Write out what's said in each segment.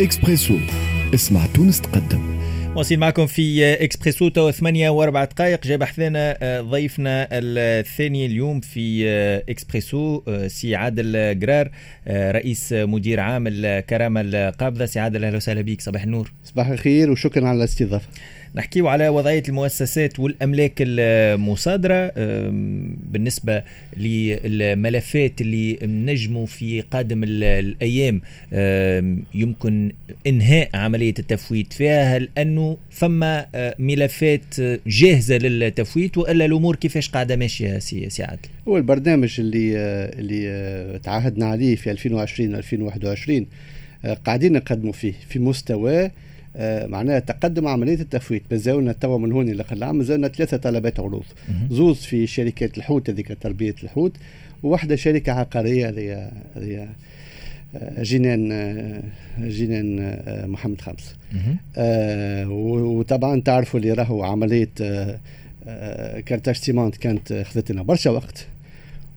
إكسبريسو. اسمع تونس تقدم. واصلين معكم في إكسبريسو تو ثمانية وأربع دقائق. جاء بحذانا آه، ضيفنا الثاني اليوم في آه، إكسبريسو آه، سي عادل قرار رئيس مدير عام الكرامة القابضة. سي عادل أهلا وسهلا بك صباح النور. صباح الخير وشكرا على الاستضافة. نحكيو على وضعية المؤسسات والأملاك المصادرة بالنسبة للملفات اللي نجموا في قادم الأيام يمكن إنهاء عملية التفويت. فيها هل أنه فما ملفات جاهزة للتفويت وإلا الأمور كيفاش قاعدة ماشية سي, عادل؟ هو البرنامج اللي اللي تعهدنا عليه في 2020 2021 قاعدين نقدموا فيه في مستوى معناها تقدم عملية التفويت. مازالنا توا من هون لاخر العام مازالنا ثلاثة طلبات عروض زوز في شركات الحوت هذيك تربية الحوت وواحدة شركة عقارية هذه هذه آه، جنان آه، جنان محمد خمس. وطبعا تعرفوا اللي راهو عملية Carthage Cement كانت اخذت لنا برشا وقت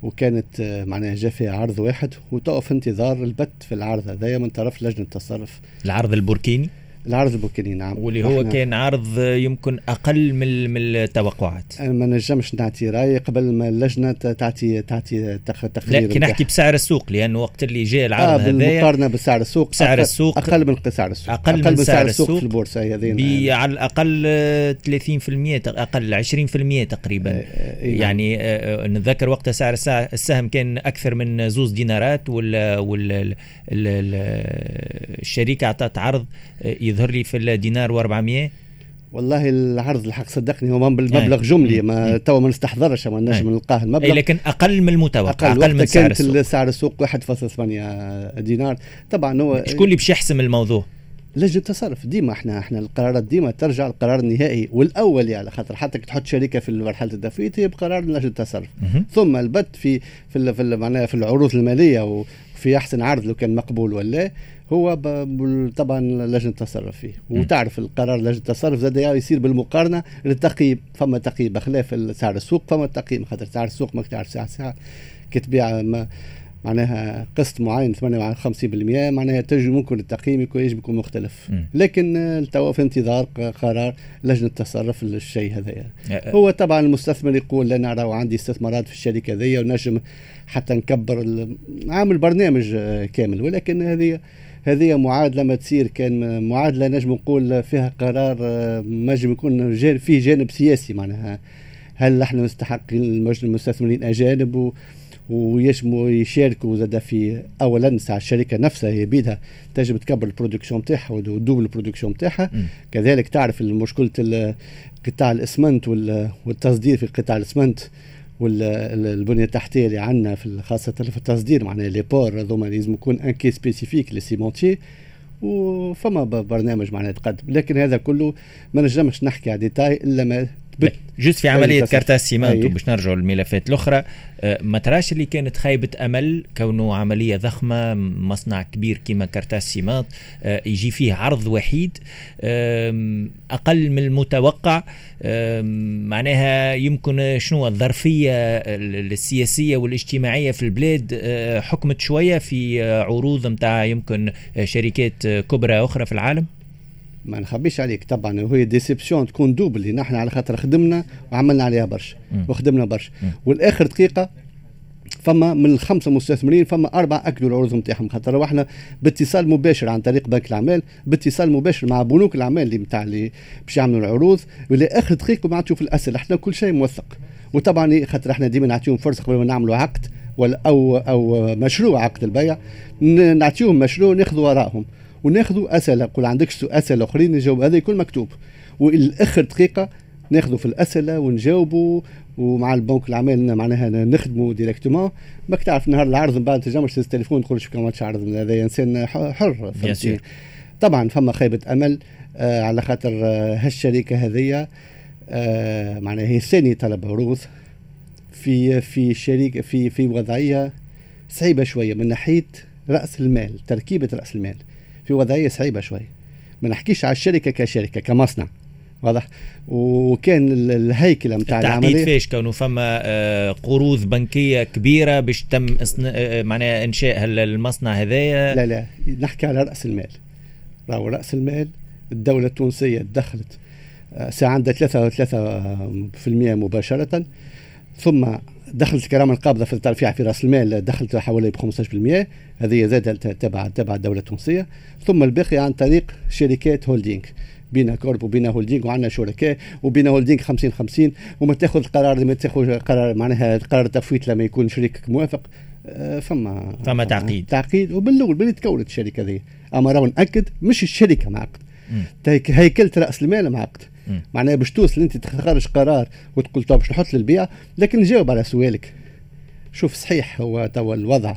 وكانت معناها جا فيها عرض واحد وتو في انتظار البت في العرض هذايا من طرف لجنة التصرف. العرض البوركيني؟ العرض البوركيني نعم. واللي هو كان عرض يمكن أقل من من التوقعات. ما نجمش نعطي رأي قبل ما اللجنة تعطي تعطي تقرير لكن نحكي بسعر السوق لأنه وقت اللي جاء العرض آه هذا بالمقارنة بسعر السوق سعر السوق أقل من سعر السوق أقل, أقل من, من سعر السوق, في البورصة هذين على الأقل 30% أقل 20% تقريبا. آه, آه، نعم. يعني آه نتذكر وقتها سعر السهم كان أكثر من زوز دينارات وال وال الشركة أعطت عرض آه، يظهر لي في الدينار و400 والله العرض الحق صدقني هو بالمبلغ جملي ما توا ما نستحضرش ما نجم نلقاه. المبلغ لكن أقل من المتوقع أقل, أقل من سعر السوق. سعر السوق 1.8 دينار. طبعا هو شكون اللي باش يحسم الموضوع؟ لجنة التصرف ديما إحنا إحنا القرارات ديما ترجع القرار النهائي والاولي على خاطر حتى تحط شركة في مرحلة التفويت هي بقرار لجنة التصرف ثم البت في في في معناها في العروض المالية وفي أحسن عرض لو كان مقبول ولا هو طبعا لجنه التصرف فيه. وتعرف القرار لجنه التصرف زاد يصير بالمقارنة للتقييم. فما تقييم بخلاف سعر السوق فما تقييم خاطر سعر السوق ما تعرف ساعة ساعة كتبيع معناها قسط معين 58% معناها تجي ممكن التقييم يكون يجب يكون مختلف. م. لكن توا في انتظار قرار لجنة التصرف للشيء هذايا هو طبعا المستثمر يقول أنا راهو عندي استثمارات في الشركة هذيا ونجم حتى نكبر عامل برنامج كامل. ولكن هذه هذه معادلة ما تصير كان معادلة نجم نقول فيها قرار نجم يكون فيه جانب سياسي معناها. هل إحنا مستحقين المستثمرين أجانب؟ وينجموا يشاركوا زاد في اولا ساعة الشركة نفسها هي بيدها تحب تكبر ال production تاعها وتدوبل ال production تاعها كذلك تعرف مشكله قطاع الإسمنت والتصدير في قطاع الإسمنت والبنيه التحتية اللي عندنا في خاصة في التصدير. معناها les ports هذوما لازم يكون un quai spécifique لل cimentier وفما برنامج معناها يتقدم. لكن هذا كله ما نجمش نحكي على ديتاي إلا ما جزء في عملية Carthage Cement باش نرجعوا للملفات الأخرى. آه، ما تراش اللي كانت خيبة أمل كونه عملية ضخمة مصنع كبير كما Carthage Cement آه، يجي فيه عرض وحيد أقل من المتوقع. معناها يمكن شنو الظرفية السياسية والاجتماعية في البلاد آه، حكمت شوية في عروض نتاع يمكن شركات كبرى أخرى في العالم؟ ما نخبيش عليك. طبعا وهي déception تكون double نحن على خاطر خدمنا وعملنا عليها برشا وخدمنا برشا. والآخر دقيقة فما من الخمسة مستثمرين فما أربعة اكدوا العروض نتاعهم. خاطر وإحنا باتصال مباشر عن طريق بنك الأعمال باتصال مباشر مع بنوك الأعمال اللي نتاع اللي باش يعملوا العروض. ولاخر دقيقة ما في الأسئلة. إحنا كل شيء موثق. وطبعا خاطر إحنا ديما نعطيهم فرصة قبل ما نعملوا عقد ولا أو أو مشروع عقد البيع. نعطيهم مشروع ناخذ وراءهم وناخذوا أسئلة. قول عندك أسئلة أخرين نجاوب هذا يكون مكتوب. والاخر دقيقة ناخذوا في الأسئلة ونجاوبوا. ومع البنك العمال معناها نخدموا ديريكتومون ماك تعرف نهار العرض من بعد تجمعش التليفون تقول شو كان عرض. هذا إنسان حر طبعا فما خيبة أمل آه على خاطر آه هالشركة هذيا آه معناها هي ثاني طلب عروض في في شركه في في وضعية صعيبة شوية من ناحية رأس المال تركيبة رأس المال. في وضعية صعيبة شوي. ما نحكيش على الشركة كشركة كمصنع. واضح؟ وكان الهيكلة نتاع العملية. فيش؟ كونه فما آه، قروض بنكية كبيرة باش تم آه، معناها إنشاء المصنع هذايا. لا لا. نحكي على رأس المال. راهو رأس المال الدولة التونسية دخلت آه، ساعة عندها 3 مباشرة ثم دخلت الكرامه القابضه في الترفيع في رأس المال دخلت حوالي ب 15% هذه زادت تبع تبع الدولة التونسية. ثم الباقي عن طريق شركات هولدينغ. بين كورب وبين هولدينغ وعندنا شركاء وبين هولدينغ 50 50 وما تاخذ القرار لما تاخذ قرار معناها قرار التفويت لما يكون شريكك موافق آه، فما فما تعقيد. تعقيد. وبالاول بلي تكونت الشركة هذه أما راهو نأكد مش الشركة معقد. هيكله رأس المال معقد. معناها باش توصل انت تخرج قرار وتقول طب باش نحط للبيع لكن جاوب على سؤالك. شوف صحيح هو توا الوضع.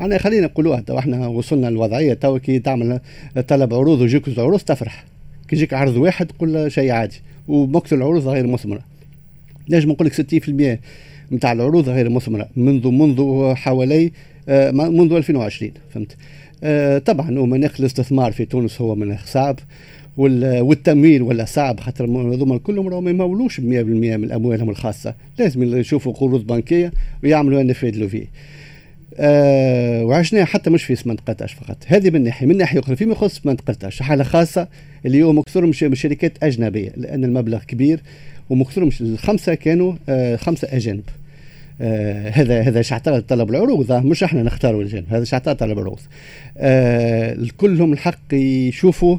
معناها خلينا نقولوها تو إحنا وصلنا للوضعية تو كي تعمل طلب عروض ويجيك عروض تفرح. كي يجيك عرض واحد تقول شيء عادي وأكثر العروض غير مثمرة. نجم نقول لك 60% نتاع العروض غير مثمرة منذ منذ حوالي آه، منذ 2020 فهمت؟ طبعا ومناخ الاستثمار في تونس هو مناخ صعب والتمويل ولا صعب خاطر هذوما كلهم راهم ما يمولوش 100% من أموالهم الخاصة. لازم يشوفوا قروض بنكيه ويعملوا ان في لوفي آه وعشنا حتى مش في اسمنت قرطاج فقط. هذه من ناحية من ناحية أخرى فيما يخص اسمنت قرطاج حالة خاصة مكثر من شركات أجنبية لأن المبلغ كبير ومكثر الخمسة كانوا آه خمسة أجانب. آه هذا هذا شعتر طلب العروض. مش إحنا نختاروا الجانب هذا شعتر طلب العروض. آه كلهم الحق يشوفوا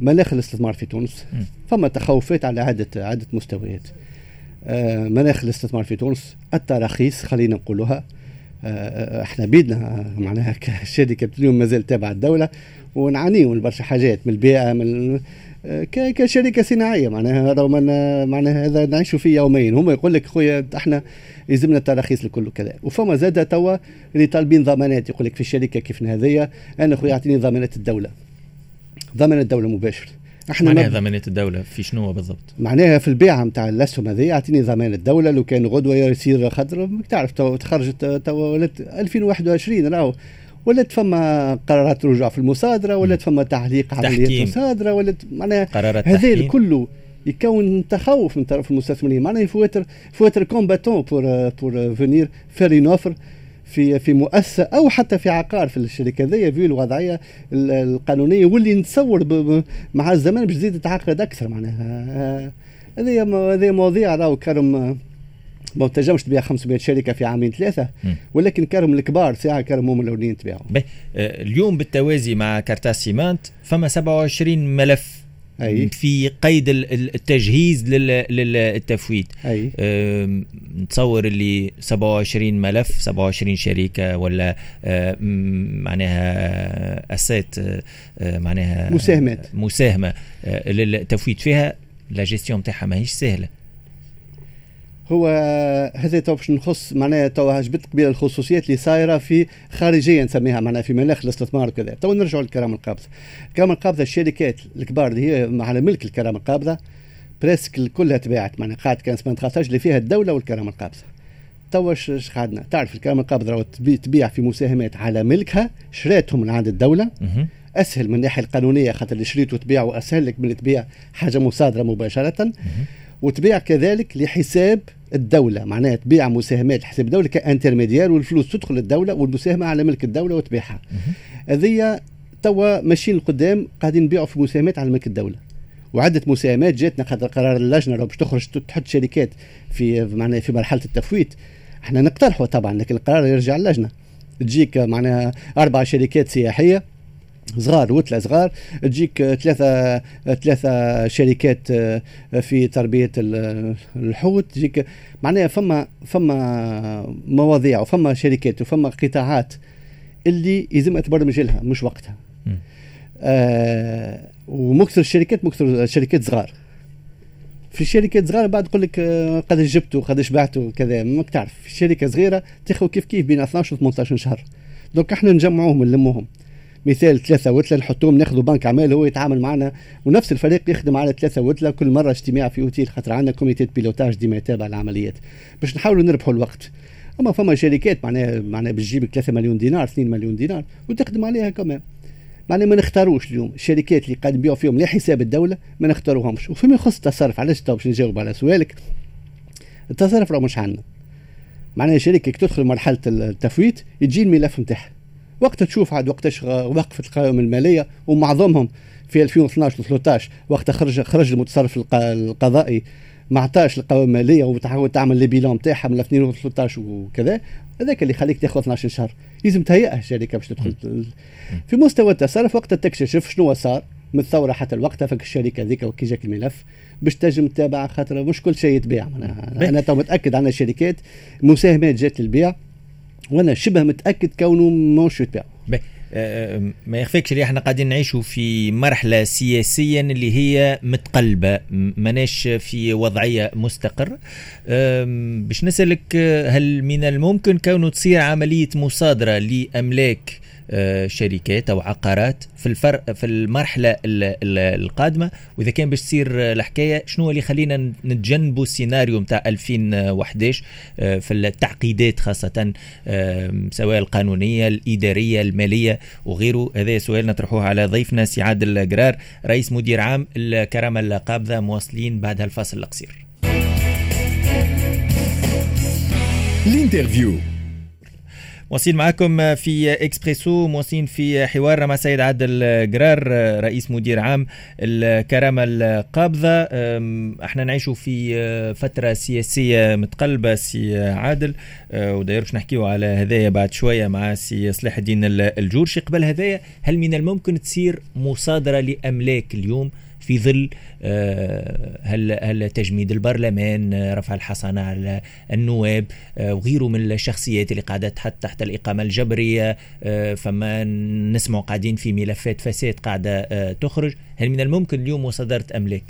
مناخ الاستثمار في تونس. فما تخوفات على عدة عدة مستويات. آه مناخ الاستثمار في تونس. التراخيص خلينا نقولوها. آه إحنا بيدنا معناها كشركة اليوم مازال تابعة الدولة. ونعانيو من برشا حاجات من البيئة من كشركة صناعية. معناها رغم معناها هذا نعيشوا فيه يوميا هم يقول لك خويا إحنا يلزمنا التراخيص الكل كذا. وفما زاد توا اللي طالبين ضمانات. يقول لك في الشركة كيف هذيا أنا خويا أعطيني ضمانات الدولة. ضمان الدولة مباشر. إحنا معناها ضمانات الدولة في شنو بالضبط؟ معناها في البيعه نتاع الأسهم هذه أعطيني ضمان الدولة. لو كان غدوة يصير خاطر تعرف تو تخرجت تو 2021 راهو. ولات فما قرارات رجوع في المصادره ولات فما تعليق عمليات المصادره ولات معناها هذا كله يكون تخوف من طرف المستثمرين. معناها il faut être faut être combattant pour pour venir faire offre في في مؤسسة أو حتى في عقار في الشركة هذيا في الوضعيه القانونية واللي نتصور مع الزمان باش تزيد تتعقد أكثر معناها. هذه هذه مواضيع راهو كرم ما تنجمش تبيع 500 شركة في عامين ثلاثة ولكن كرم الكبار ساعه كرم هم الأولين تبيعهم. آه، اليوم بالتوازي مع كارتاس سيمانت فما 27 ملف أي. في قيد التجهيز للتفويت. أي. نتصور اللي 27 ملف 27 شركة ولا معناها assets معناها مساهمات. مساهمة. للتفويت فيها لا جيستيون تاعها ماهيش سهلة. هو هذا تو باش نخص معناها تو جبت قبيله الخصوصيات اللي صايرة في خارجية نسميها معناها في مناخ الاستثمار وكذا تو نرجعوا للكرامة القابضة. الكرامة القابضة الشركات الكبار اللي هي على ملك الكرامة القابضة presque كلها تباعت معناها. قاعد كان 13 اللي فيها الدولة والكرامة القابضة. تو إيش قعدنا تعرف الكرامة القابضة تبيع في مساهمات على ملكها شريتهم من عند الدولة. أسهل من الناحية القانونية خاطر اللي شريته تبيعه أسهل لك من تبيع حاجة مصادرة مباشرة. وتبيع كذلك لحساب الدولة معناها تبيع مساهمات لحساب الدولة كانترميديار والفلوس تدخل للدولة والمساهمة على ملك الدولة وتبيعها. هذه توا ماشيين لقدام قاعدين نبيعوا في مساهمات على ملك الدولة. وعدة مساهمات جاتنا خاطر قرار اللجنة لو باش تخرج تحط شركات في معناها في مرحلة التفويت. إحنا نقترحوا طبعا لكن القرار يرجع للجنة. تجيك معناها أربع شركات سياحية صغار وتلة صغار تجيك ثلاثة ثلاثة شركات آه، في تربية الحوت تجيك معناها فما فما مواضيع وفما شركات وفما قطاعات اللي يلزم تبرمج لها مش وقتها. آه ومكثر الشركات مكثر شركات صغار. في شركات صغار بعد يقول لك آه، قد جبتوا قد بعتوا كذا ماك تعرف. في شركة صغيرة تاخذ كيف كيف بين 12 و 18 شهر. donc إحنا نجمعوهم نلموهم. مثال ثلاثة وتلة نحطوهم ناخذوا بنك اعمال هو يتعامل معنا ونفس الفريق يخدم على ثلاثة وتلة كل مرة اجتماع في أوتيل خاطر عندنا comité pilotage ديما يتابع العمليات. باش نحاولوا نربحوا الوقت. أما فما شركات معناها معناها بتجيب 3 مليون دينار 2 مليون دينار وتخدم عليها كمان. معناها ما نختاروش اليوم. الشركات اللي قاعد نبيعوا فيهم لحساب الدولة ما نختاروهمش. وفيما يخص التصرف علاش باش نجاوب على سؤالك؟ التصرف راه مش عندنا. معناها شركة تدخل مرحلة التفويت يجي الملف نتاعها وقت تشوف عاد وقتاش وقفت القوائم المالية ومعظمهم في 2012 و 13 وقت خرج خرج المتصرف القضائي ما عطاش القوائم المالية وتحاول تعمل لي بيلون نتاعها من 2013 وكذا. هذاك اللي يخليك تاخذ 12 شهر. لازم تهيئها الشركة باش تدخل في مستوى التصرف وقت تكتشف شنو صار. من الثوره حتى الوقت فك الشركة هذيك وكي جاك الملف باش تنجم تتابع خاطر مش كل شيء يتباع أنا تو متأكد عن شركات مساهمات جات للبيع. وأنا شبه متأكد كونه مش يتباع آه، ما يخفيكش اللي إحنا قاعدين نعيشوا في مرحلة سياسيا اللي هي متقلبة ماناش في وضعية مستقرة. باش نسألك هل من الممكن كونه تصير عملية مصادرة لأملاك آه، شركات أو عقارات في الفرق في المرحلة القادمة. وإذا كان باش تصير الحكاية شنو اللي يخلينا نتجنبوا السيناريو نتاع 2011 آه، في التعقيدات خاصة سواء القانونية الإدارية المالية وغيره. هذا سؤال نطرحوه على ضيفنا سي عادل قرار رئيس مدير عام الكرامة القابضة مواصلين بعد هالفاصل القصير. مواصلين معكم في إكسبريسو مواصلين في حوار مع سيد عادل قرار رئيس مدير عام الكرامة القابضة. إحنا نعيشوا في فترة سياسية متقلبة سي عادل. ودايرش نحكيو على هذايا بعد شوية مع سي صلاح الدين الجورشي. قبل هذايا هل من الممكن تصير مصادرة لأملاك اليوم؟ في ظل آه، هل هل تجميد البرلمان آه، رفع الحصانه على النواب آه، وغيره من الشخصيات اللي قاعدة تحت تحت الإقامة الجبرية فما نسمع قاعدين في ملفات فساد قاعدة تخرج هل من الممكن اليوم مصادره املاك؟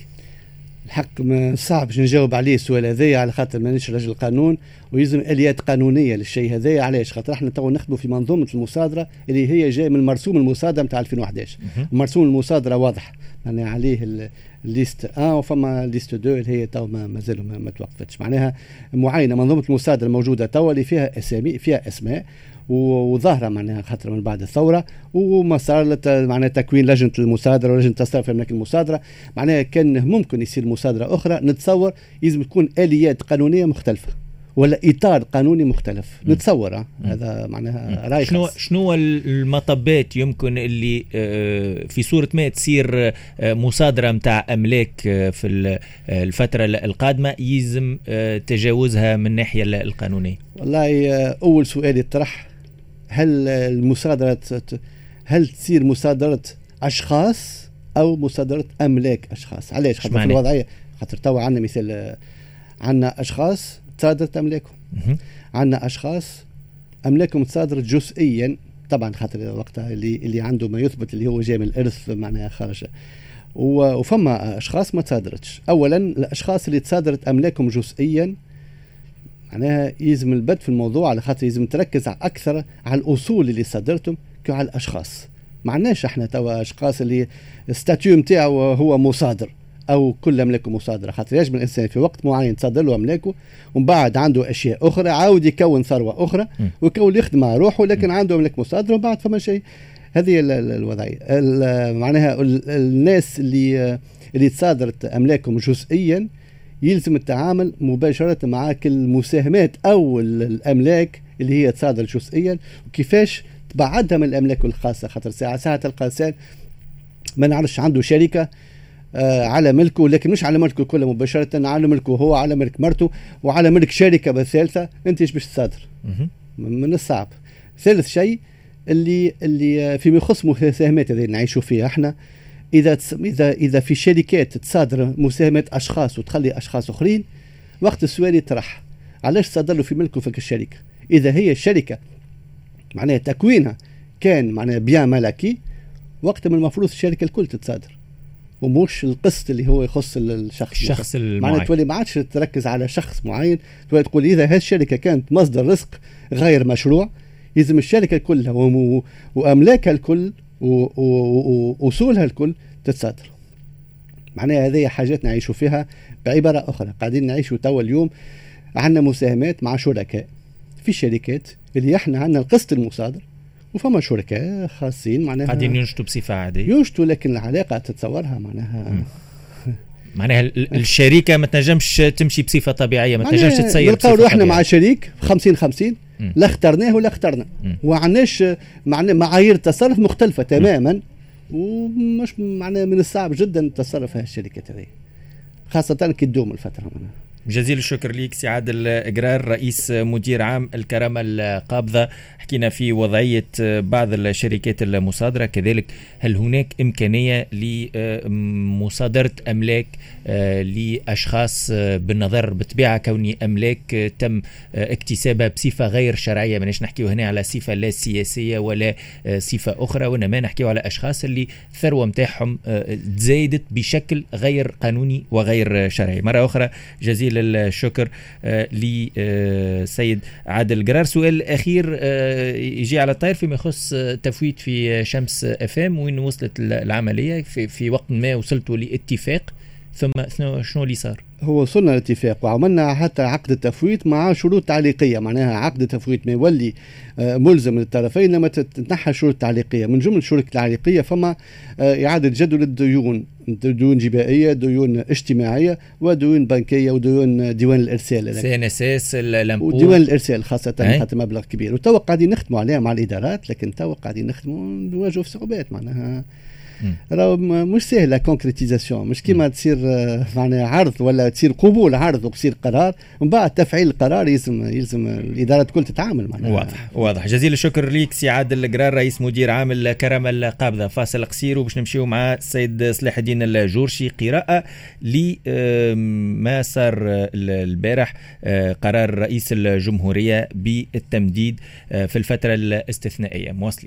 الحق ما صعب باش نجاوب عليه السؤال هذايا على خاطر مانيش رجل قانون ويلزم اليات قانونية للشيء هذايا علاش؟ خاطر إحنا تو نخدموا في منظومة المصادرة اللي هي جاية من مرسوم المصادرة نتاع 2011 مرسوم المصادرة واضح. يعني عليه ال liste 1 وفما liste 2 اللي هي تو ما مازالوا ما, ما توقفتش. معناها معاينة منظومة المصادرة الموجوده تو اللي فيها اسامي فيها أسماء وظاهرة معناها خاطر من بعد الثورة. ومسار معناها تكوين لجنة المصادرة ولجنة تصرف املاك المصادرة. معناها كان ممكن يصير مصادرة أخرى نتصور. لازم تكون آليات قانونية مختلفة. ولا إطار قانوني مختلف. م. نتصور هذا معناها راي شنو شنو المطبات يمكن اللي آه، في صورة ما تصير آه، مصادرة نتاع أملاك آه، في الفترة القادمة يلزم تجاوزها من الناحيه القانونية؟ والله أول سؤال يطرح هل المصادرة هل تصير مصادرة أشخاص أو مصادرة أملاك أشخاص؟ علاش؟ خاطر في الوضعية خاطر تو عندنا مثال عندنا أشخاص تصادرت املاكهم عندنا أشخاص املاكهم تصادرت جزئيا طبعا خاطر وقتها اللي اللي عنده ما يثبت اللي هو جاي من الإرث معناها خرج وفما أشخاص ما تصادرتش. اولا الأشخاص اللي تصادرت املاكهم جزئيا معناها يلزم البدء في الموضوع على خاطر يلزم تركز أكثر على الأصول اللي صدرتهم كعلى الأشخاص. ما عندناش إحنا توا أشخاص اللي ستاتيو نتاعو هو مصادر. أو كل املاكه مصادرة. خاطر يجب الإنسان في وقت معين تصدر له املاكه ومن بعد عنده أشياء أخرى عاود يكون ثروة أخرى ويكون يخدم مع روحه لكن عنده املاك مصادرة ومن بعد فما شيء. هذه الوضعية. معناها الناس اللي اللي تصادرت أملاكهم جزئيا يلزم التعامل مباشرة مع كل المساهمات أو الأملاك اللي هي تصادر جزئيا. وكيفاش تبعدها من الأملاك الخاصة؟ خاطر ساعه ساعة تلقى ما نعرفش عنده شركة على ملكه لكن مش على ملكه كله مباشرة على ملكه هو على ملك مرته وعلى ملك شركة بالثالثة أنت إيش باش تصادر من الصعب. ثالث شيء اللي اللي فيما يخص مساهمات اللي نعيشوا فيها إحنا إذا إذا إذا في شركات تصادر مساهمات أشخاص وتخلي أشخاص آخرين وقت السؤال يطرح علاش تصدر له في ملكه في الشركة؟ إذا هي الشركة معناها تكوينها كان معناها بيان ملكي وقت من المفروض الشركة الكل تتصادر ومش القسط اللي هو يخص الشخص الشخص المعين. معناته تولي ما عادش تركز على شخص معين. تولي تقول إذا هذه الشركة كانت مصدر رزق غير مشروع يلزم الشركة كلها واملاكها الكل وأصولها الكل تتصدر معناها هذه حاجات نعيشوا فيها بعبارة أخرى. قاعدين نعيشوا توا اليوم عندنا مساهمات مع شركاء. في شركات اللي إحنا عندنا القسط المصادر وفما شركاء خاصين معناها قاعدين ينشطوا بصفة عادية. ينشطوا لكن العلاقة تتصورها معناها. معناها الشركة ما تنجمش تمشي بصفة طبيعية ما تنجمش تسير نلقاو إحنا مع شريك 50 50 لا اخترناه ولا اخترنا. وعناش معناه معايير التصرف مختلفة تماما ومش معناه من الصعب جدا تصرف هالشركات هذه خاصة كي تدوم الفترة معناها. جزيل الشكر ليك سي عادل رئيس مدير عام الكرامة القابضة. حكينا في وضعية بعض الشركات المصادرة كذلك هل هناك أملاك آه، لأشخاص آه، بالنظر بطبيعة كوني أملاك آه، تم اكتسابها بصفة غير شرعية؟ ماناش نحكيو هنا على صفة لا سياسية ولا صفة أخرى وإنما نحكيو على أشخاص اللي الثروة متاعهم تزايدت بشكل غير قانوني وغير شرعي. مرة أخرى جزيل الشكر آه، لسيد عادل. جرار سؤال أخير آه، يجي على الطاير فيما يخص تفويت في شمس FM وين وصلت العملية؟ في, في وقت ما وصلتوا لاتفاق. ثم شنو اللي صار؟ هو وصلنا لاتفاق وعملنا حتى عقد التفويت مع شروط تعليقية معناها عقد التفويت ما يولي آه، ملزم للطرفين لما تتنحى شروط تعليقية. من جملة الشروط التعليقيه فما آه، إعادة جدول الديون ديون جبائية ديون اجتماعية وديون بنكية وديون ديوان الإرسال. CNS S وديوان الإرسال خاصة خاطر مبلغ كبير. وتوا قاعدين نخدموا عليها مع الإدارات لكن توا قاعدين نخدموا نواجهوا في صعوبات معناها راهو مش سهلة concrétisation مش كيما تصير آه، معناها عرض ولا تصير قبول عرض وتصير قرار. من بعد تفعيل القرار يلزم يلزم الإدارة الكل تتعامل معناها واضح واضح. جزيل الشكر ليك سي عادل القرار رئيس مدير عام الكرامة القابضة فاصل قصير. وباش نمشيو مع السيد صلاح الدين الجورشي قراءة لما صار البارح آه، قرار رئيس الجمهورية بالتمديد آه، في الفترة الاستثنائية. مواصلين.